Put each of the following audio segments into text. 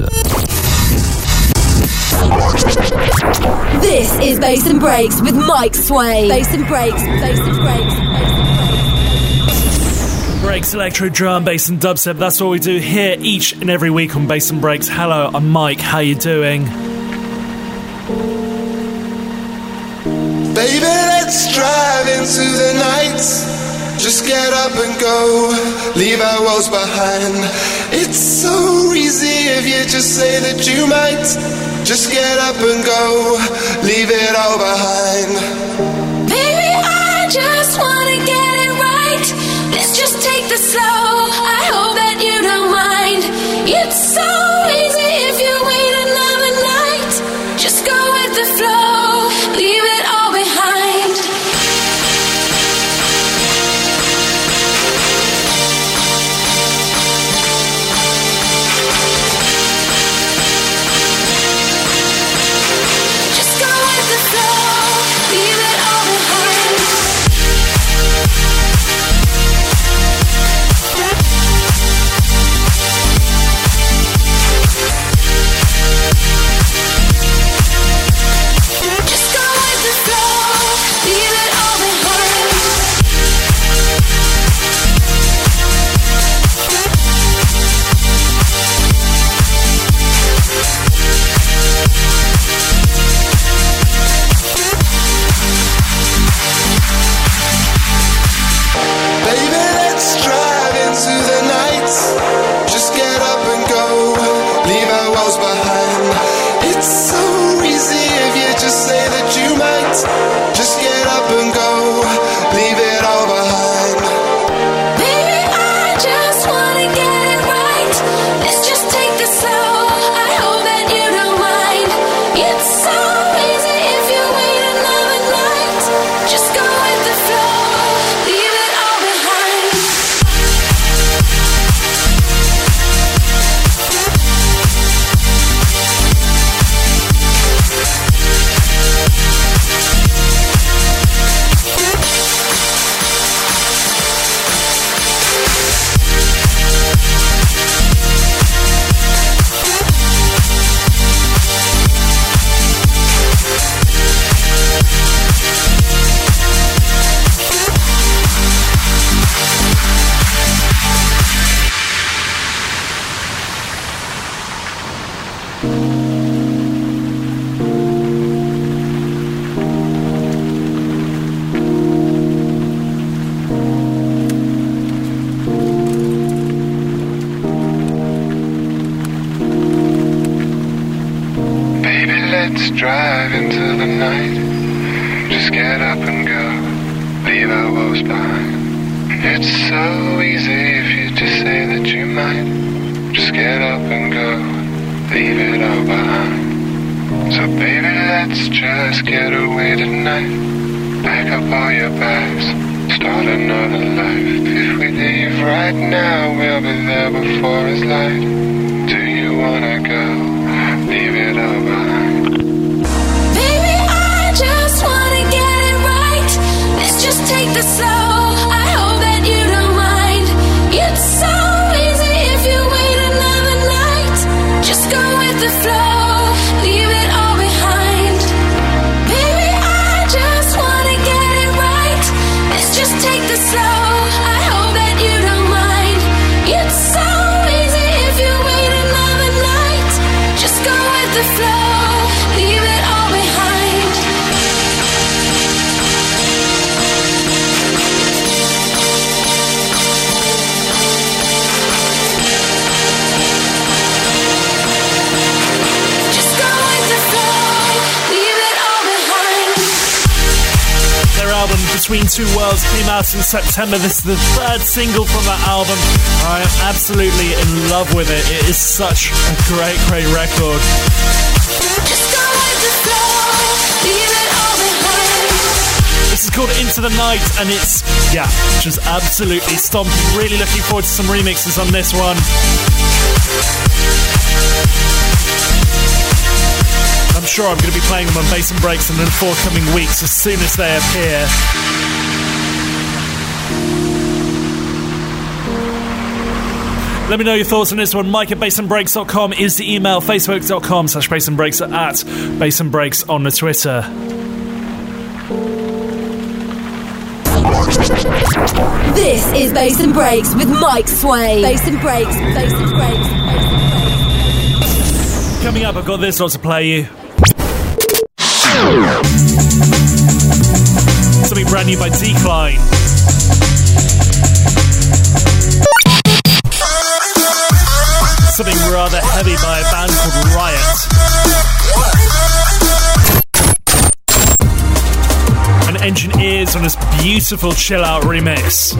Listen. This is Bass and Breaks with Mike Sway. Bass and Breaks, Bass and Breaks, Breaks, electro drum, bass and dubstep. That's what we do here each and every week on Bass and Breaks. Hello, I'm Mike. How you doing? Baby, let's drive into the night. Just get up and go, leave our woes behind. It's so easy if you just say that you might. Just get up and go, leave it all behind. Baby, I just wanna get it right. Let's just take the slow. I hope that you don't mind. It's so Between Two Worlds came out in September. This is the third single from that album. I am absolutely in love with it. It is such a great, great record. This is called Into the Night, and it's, yeah, just absolutely stomping. Really looking forward to some remixes on this one. I'm sure I'm going to be playing them on Bass and Breaks in the forthcoming weeks as soon as they appear. Let me know your thoughts on this one. Mike at bassandbreaks.com is the email. Facebook.com slash bassandbreaks at bassandbreaks on the Twitter. This is Bass and Breaks with Mike Sway. Bass and Breaks, Bass and Breaks. Coming up, I've got this lot to play you. Brand new by Decline. Something rather heavy by a band called Riot. And Engineers on this beautiful chill out remix.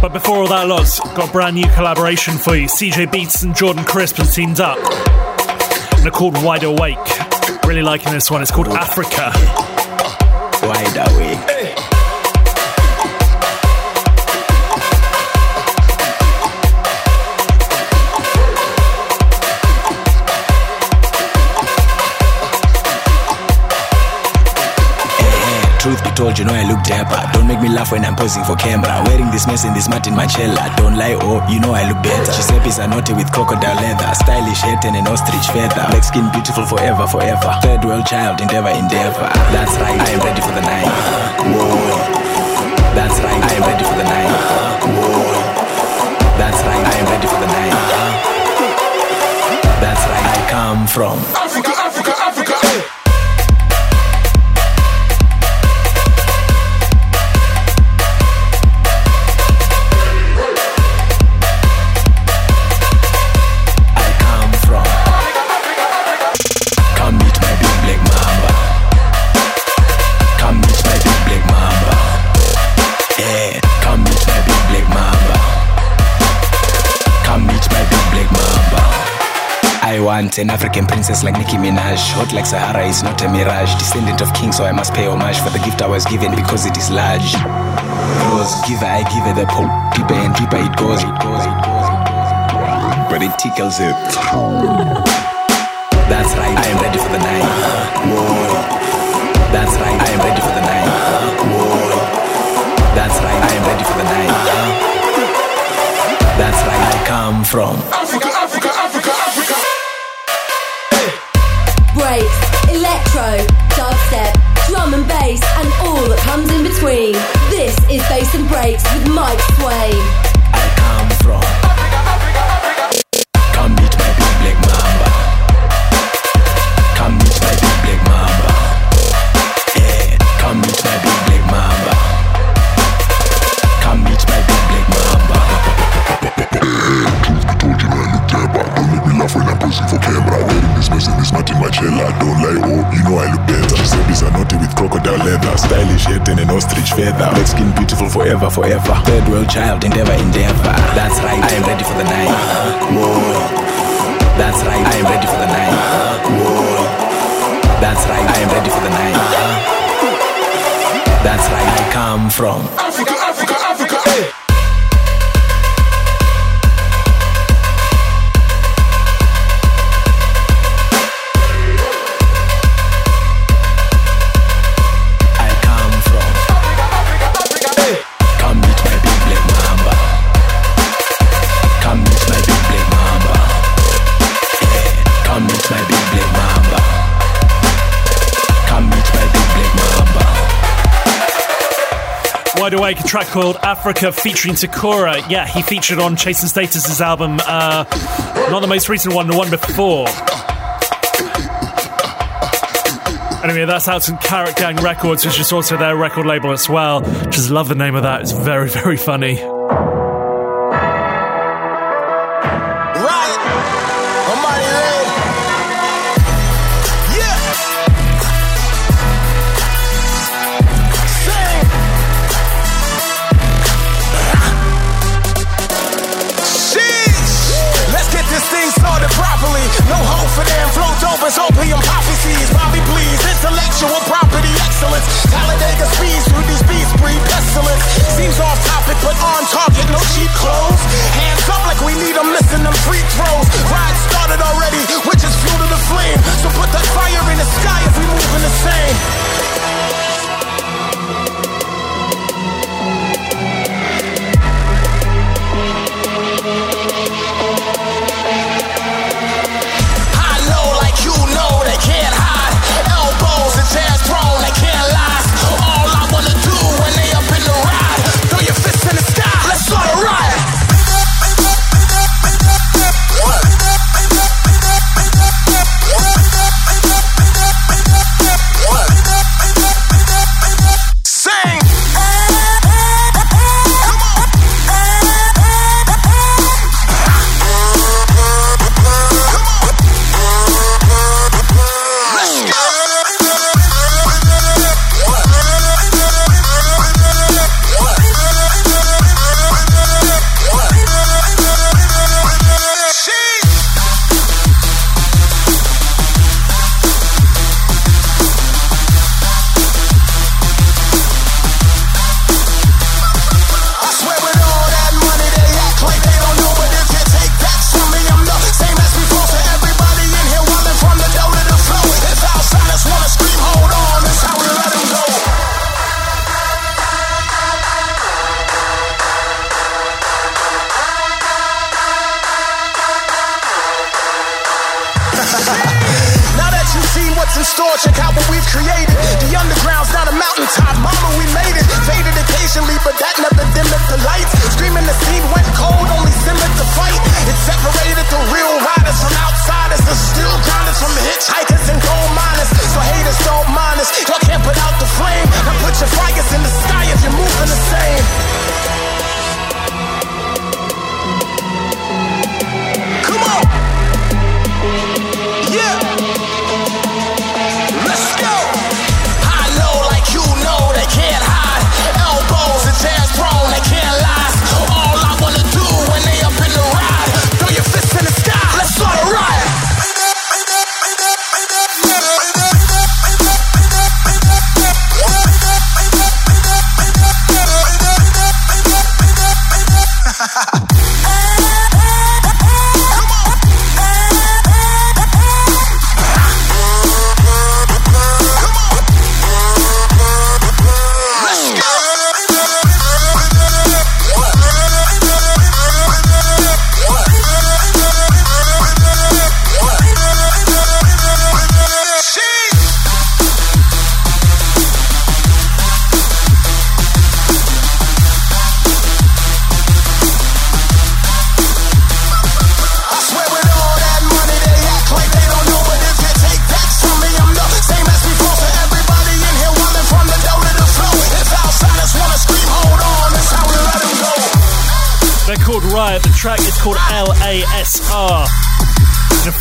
But before all that lot, got a brand new collaboration for you. CJ Beats and Jordan Crisp have teamed up. And they're called Wide Awake. I'm really liking this one. It's called Africa. Wide awake. Truth told, you know I look dapper. Don't make me laugh when I'm posing for camera. Wearing this mess and this mat in my chella. Don't lie, oh, you know I look better. Giuseppe's are naughty with crocodile leather. Stylish hat and an ostrich feather. Black skin, beautiful forever, forever. Third world child, endeavor, endeavor. That's right, I am ready for the night. That's right, I am ready for the night. That's right, I am ready for the night. That's right, I come from. Africa. Want an African princess like Nicki Minaj. Hot like Sahara is not a mirage. Descendant of kings, so I must pay homage for the gift I was given because it is large. Rose giver, I give her the pole. Deeper and deeper it goes, it goes, it goes, it goes. But it tickles it. That's right, I am ready for the night. Whoa. That's right, I am ready for the night. Whoa. That's right, I am ready for the night. That's right, I come from. Africa, Sway. Forever, forever. Third world child, endeavor, endeavor. That's right, I am ready for the night. That's right, I am ready for the night. That's right, I am ready for the night. That's right, I come from. Awake, a track called Africa featuring Takura. Yeah, he featured on Chase and Status's album, uh, not the most recent one, the one before. Anyway, that's out on Carrot Gang Records, which is also their record label as well. Just love the name of that. It's very, very funny. Clothes. Hands up like we need them, missing them free throws. Ride started already, which is fuel to the flame. So put that fire in the sky if we moving the same. Lights in store, check out what we've created. The underground's not a mountaintop, mama, we made it. Faded occasionally, but that never dimmed the lights. Screaming the scene went cold, only simmered the fight. It separated the real riders from outsiders, the still grinders from hitchhikers and gold miners. So haters don't mind us, y'all can't put out the flame. Now put your fires in the sky if you're moving the same. Come on.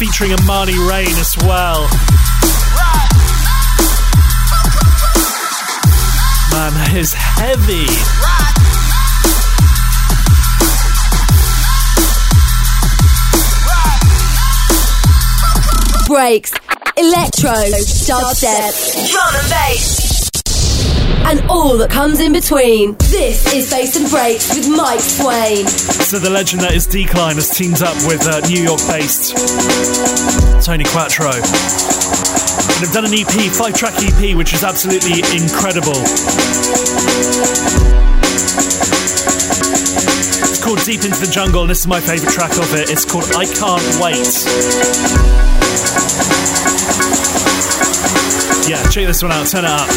Featuring Amani Rain as well. Man, that is heavy. breaks, electro, dubstep, drum and bass, and all that comes in between. This is Bass and Breaks with Mike Sway. So the legend that is Decline has teamed up with uh, New York-based Tony Quattro. And they've done an EP, five-track EP, which is absolutely incredible. It's called Deep Into the Jungle, and this is my favourite track of it. It's called I Can't Wait. Yeah, check this one out, turn it up.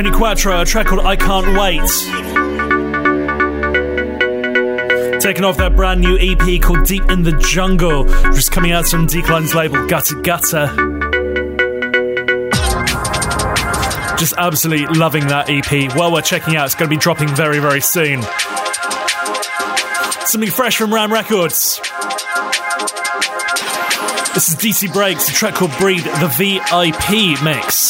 Tony Quattro, a track called I Can't Wait. Taking off that brand new EP called Deep in the Jungle, which is coming out from Decline's label Gutter Gutter. Just absolutely loving that EP. Well worth checking out. It's going to be dropping very, very soon. Something fresh from Ram Records. This is DC Breaks, a track called Breed, the VIP mix.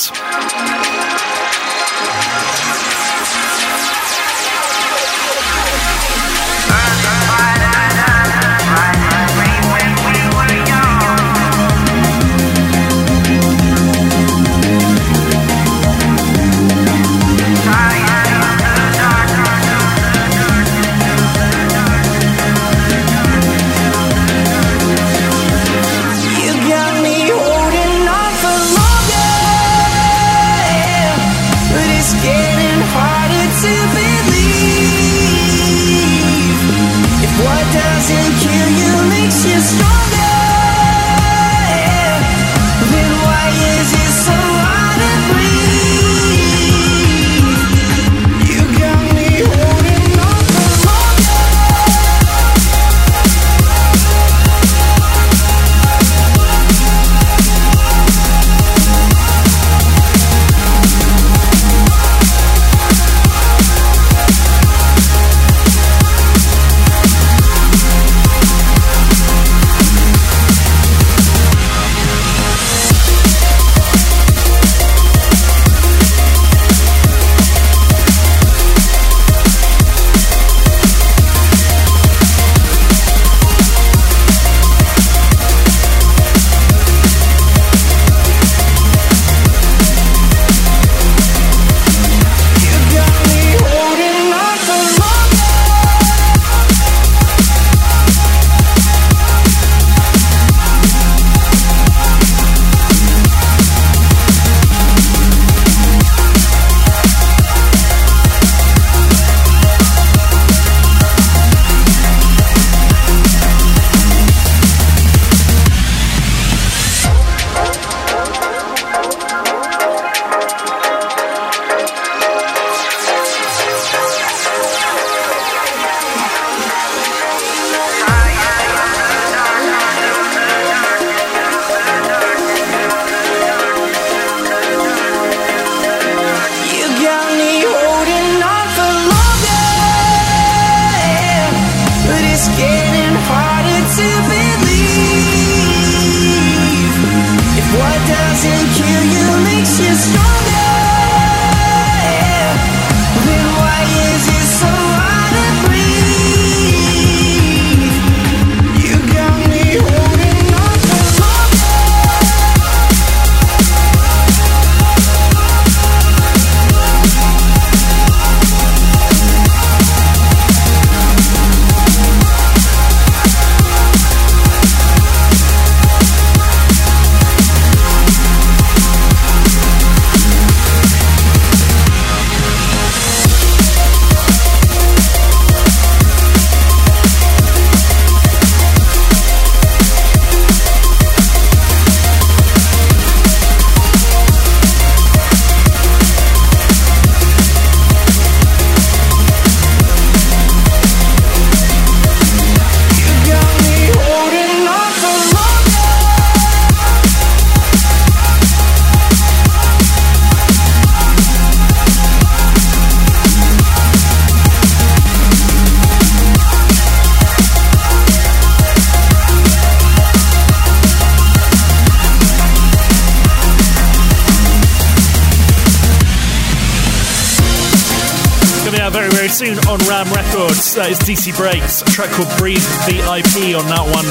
Is DC Breaks, a track called Breathe VIP on that one.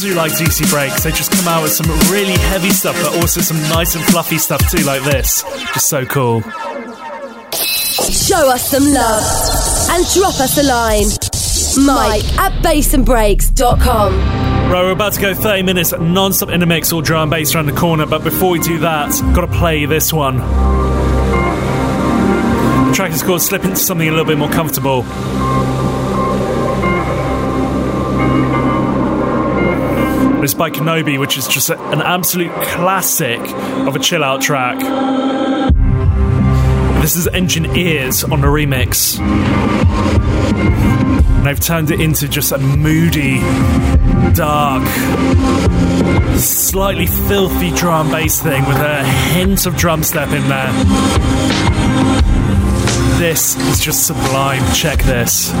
do like DC Breaks. They just come out with some really heavy stuff, but also some nice and fluffy stuff too, like this. Just so cool. Show us some love and drop us a line. Mike at bassandbreaks.com. Right, we're about to go 30 minutes non-stop in the mix, all drum and bass around the corner. But before we do that, got to play this one. The track is called "Slip into Something a Little Bit More Comfortable." It's by Kinobe, which is just an absolute classic of a chill-out track. This is Engine Ears on the remix. And they've turned it into just a moody, dark, slightly filthy drum bass thing with a hint of drum step in there. This is just sublime. Check this.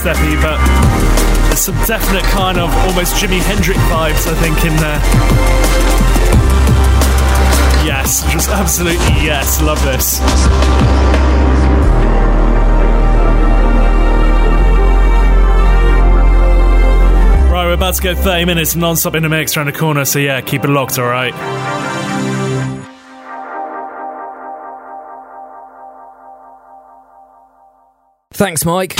Steppy, but there's some definite kind of almost Jimi Hendrix vibes. I think in there. Yes, just absolutely yes. Love this. Right, we're about to go 30 minutes non-stop in the mix around the corner, so yeah, keep it locked, alright? Thanks, Mike.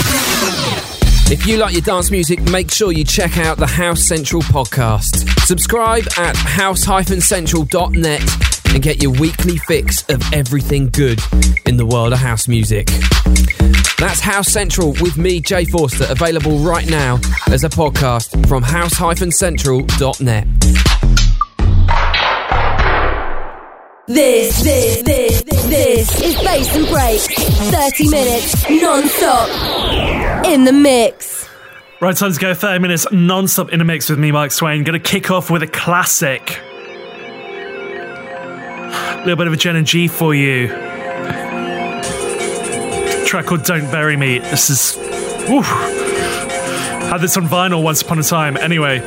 If you like your dance music, make sure you check out the House Central podcast. Subscribe at house-central.net and get your weekly fix of everything good in the world of house music. That's House Central with me, Jay Forster, available right now as a podcast from house-central.net. This, this, this, this is Bass and Break. 30 minutes non-stop in the mix. Right, time to go 30 minutes non-stop in the mix with me, Mike Sway. Gonna kick off with a classic. A little bit of a Jen and G for you. track called Don't Bury Me. This is. Whew. Had this on vinyl once upon a time. Anyway.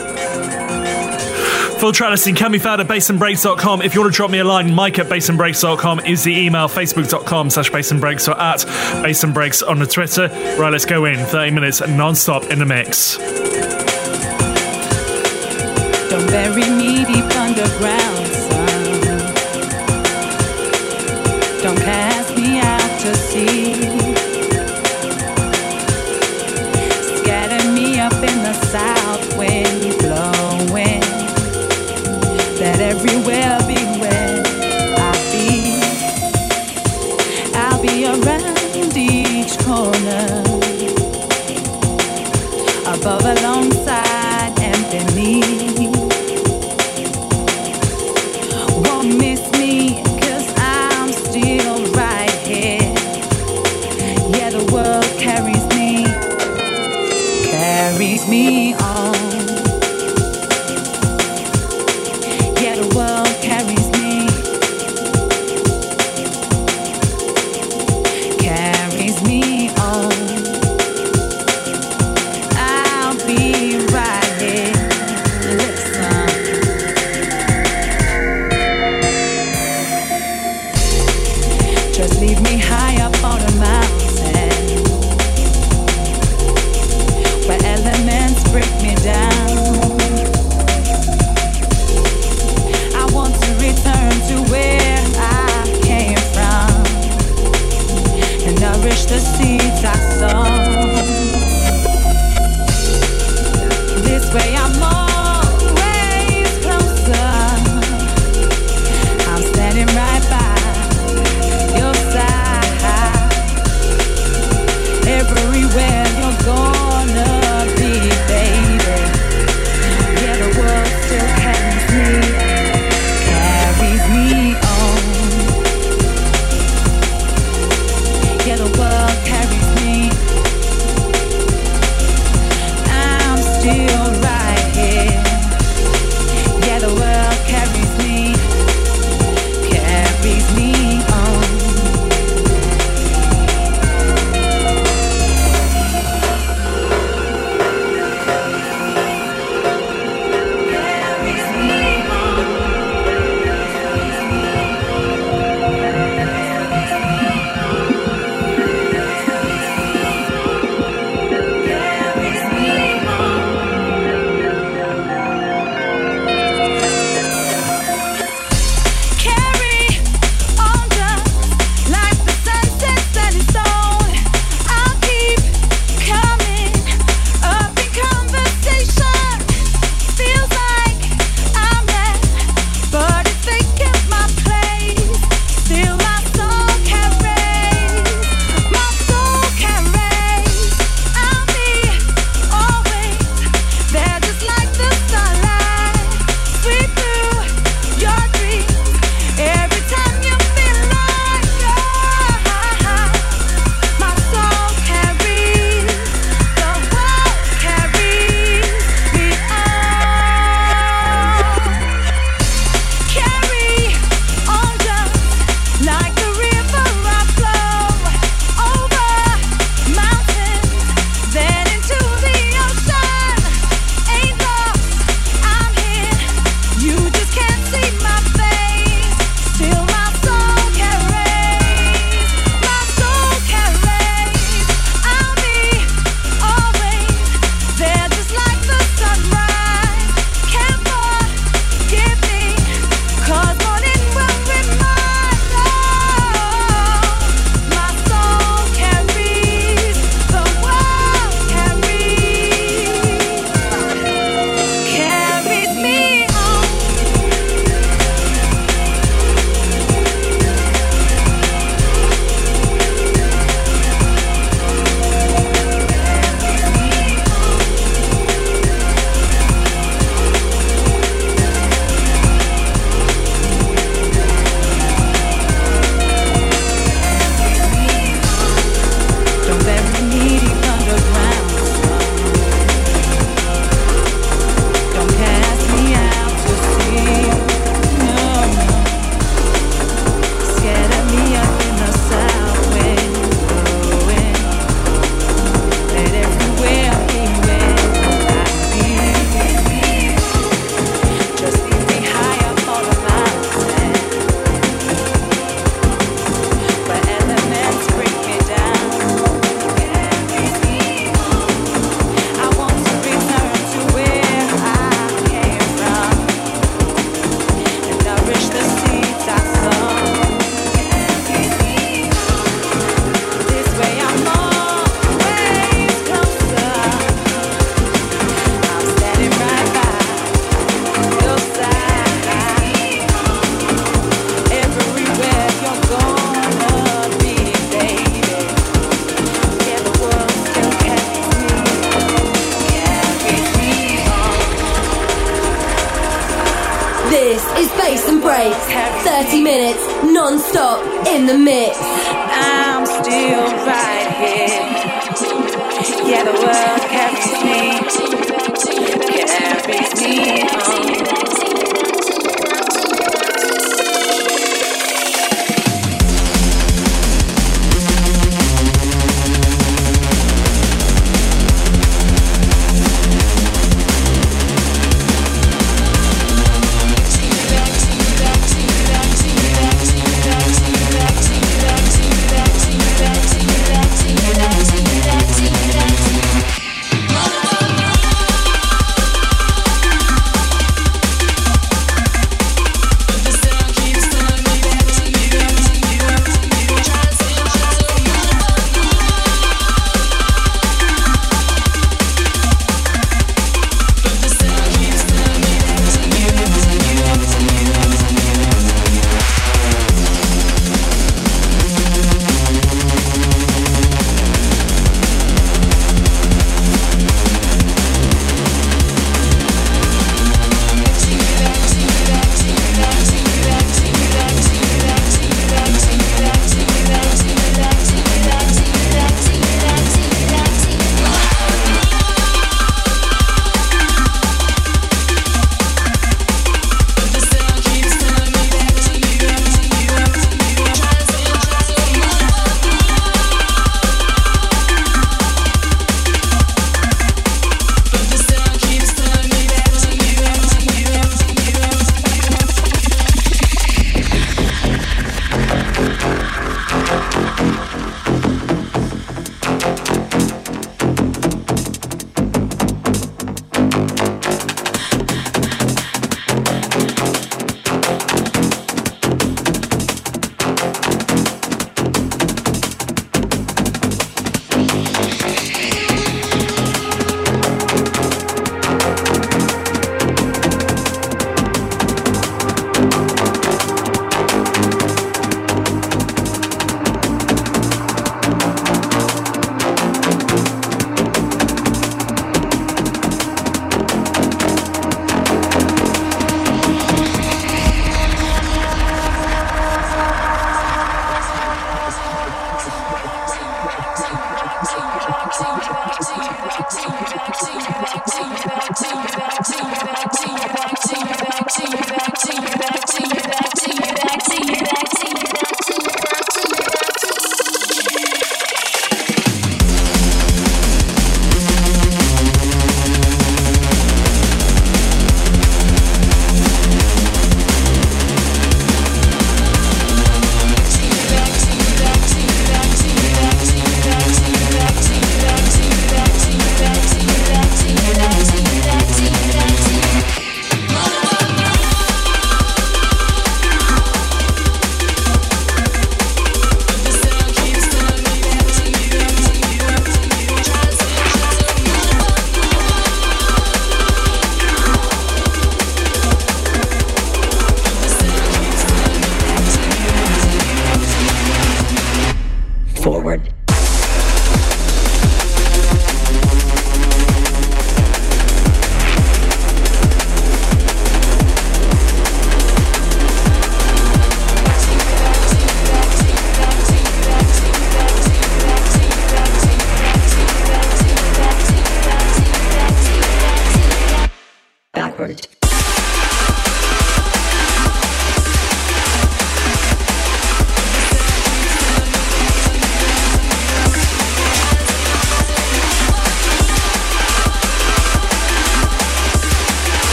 Full listing can be found at bassandbreaks.com. If you want to drop me a line, mike at bassandbreaks.com is the email, facebook.com slash bassandbreaks or at bassandbreaks on the Twitter. Right, let's go in. 30 minutes non-stop in the mix. Don't bury me deep underground, Above, alongside,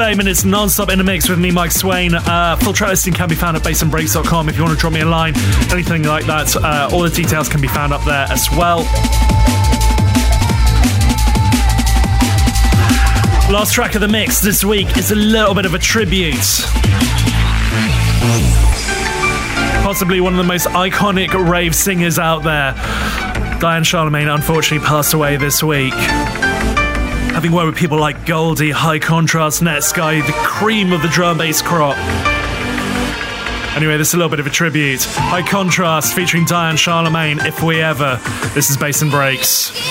30 minutes non-stop in the mix with me, Mike Sway. Uh, full track listing can be found at bassandbreaks.com if you want to drop me a line, anything like that. Uh, all the details can be found up there as well. Last track of the mix this week is a little bit of a tribute. Possibly one of the most iconic rave singers out there. Diane Charlemagne unfortunately passed away this week. Having worked with people like Goldie, High Contrast, Netsky, the cream of the drum bass crop. Anyway, this is a little bit of a tribute. High Contrast featuring Diane Charlemagne, If We Ever. This is Bass and Breaks.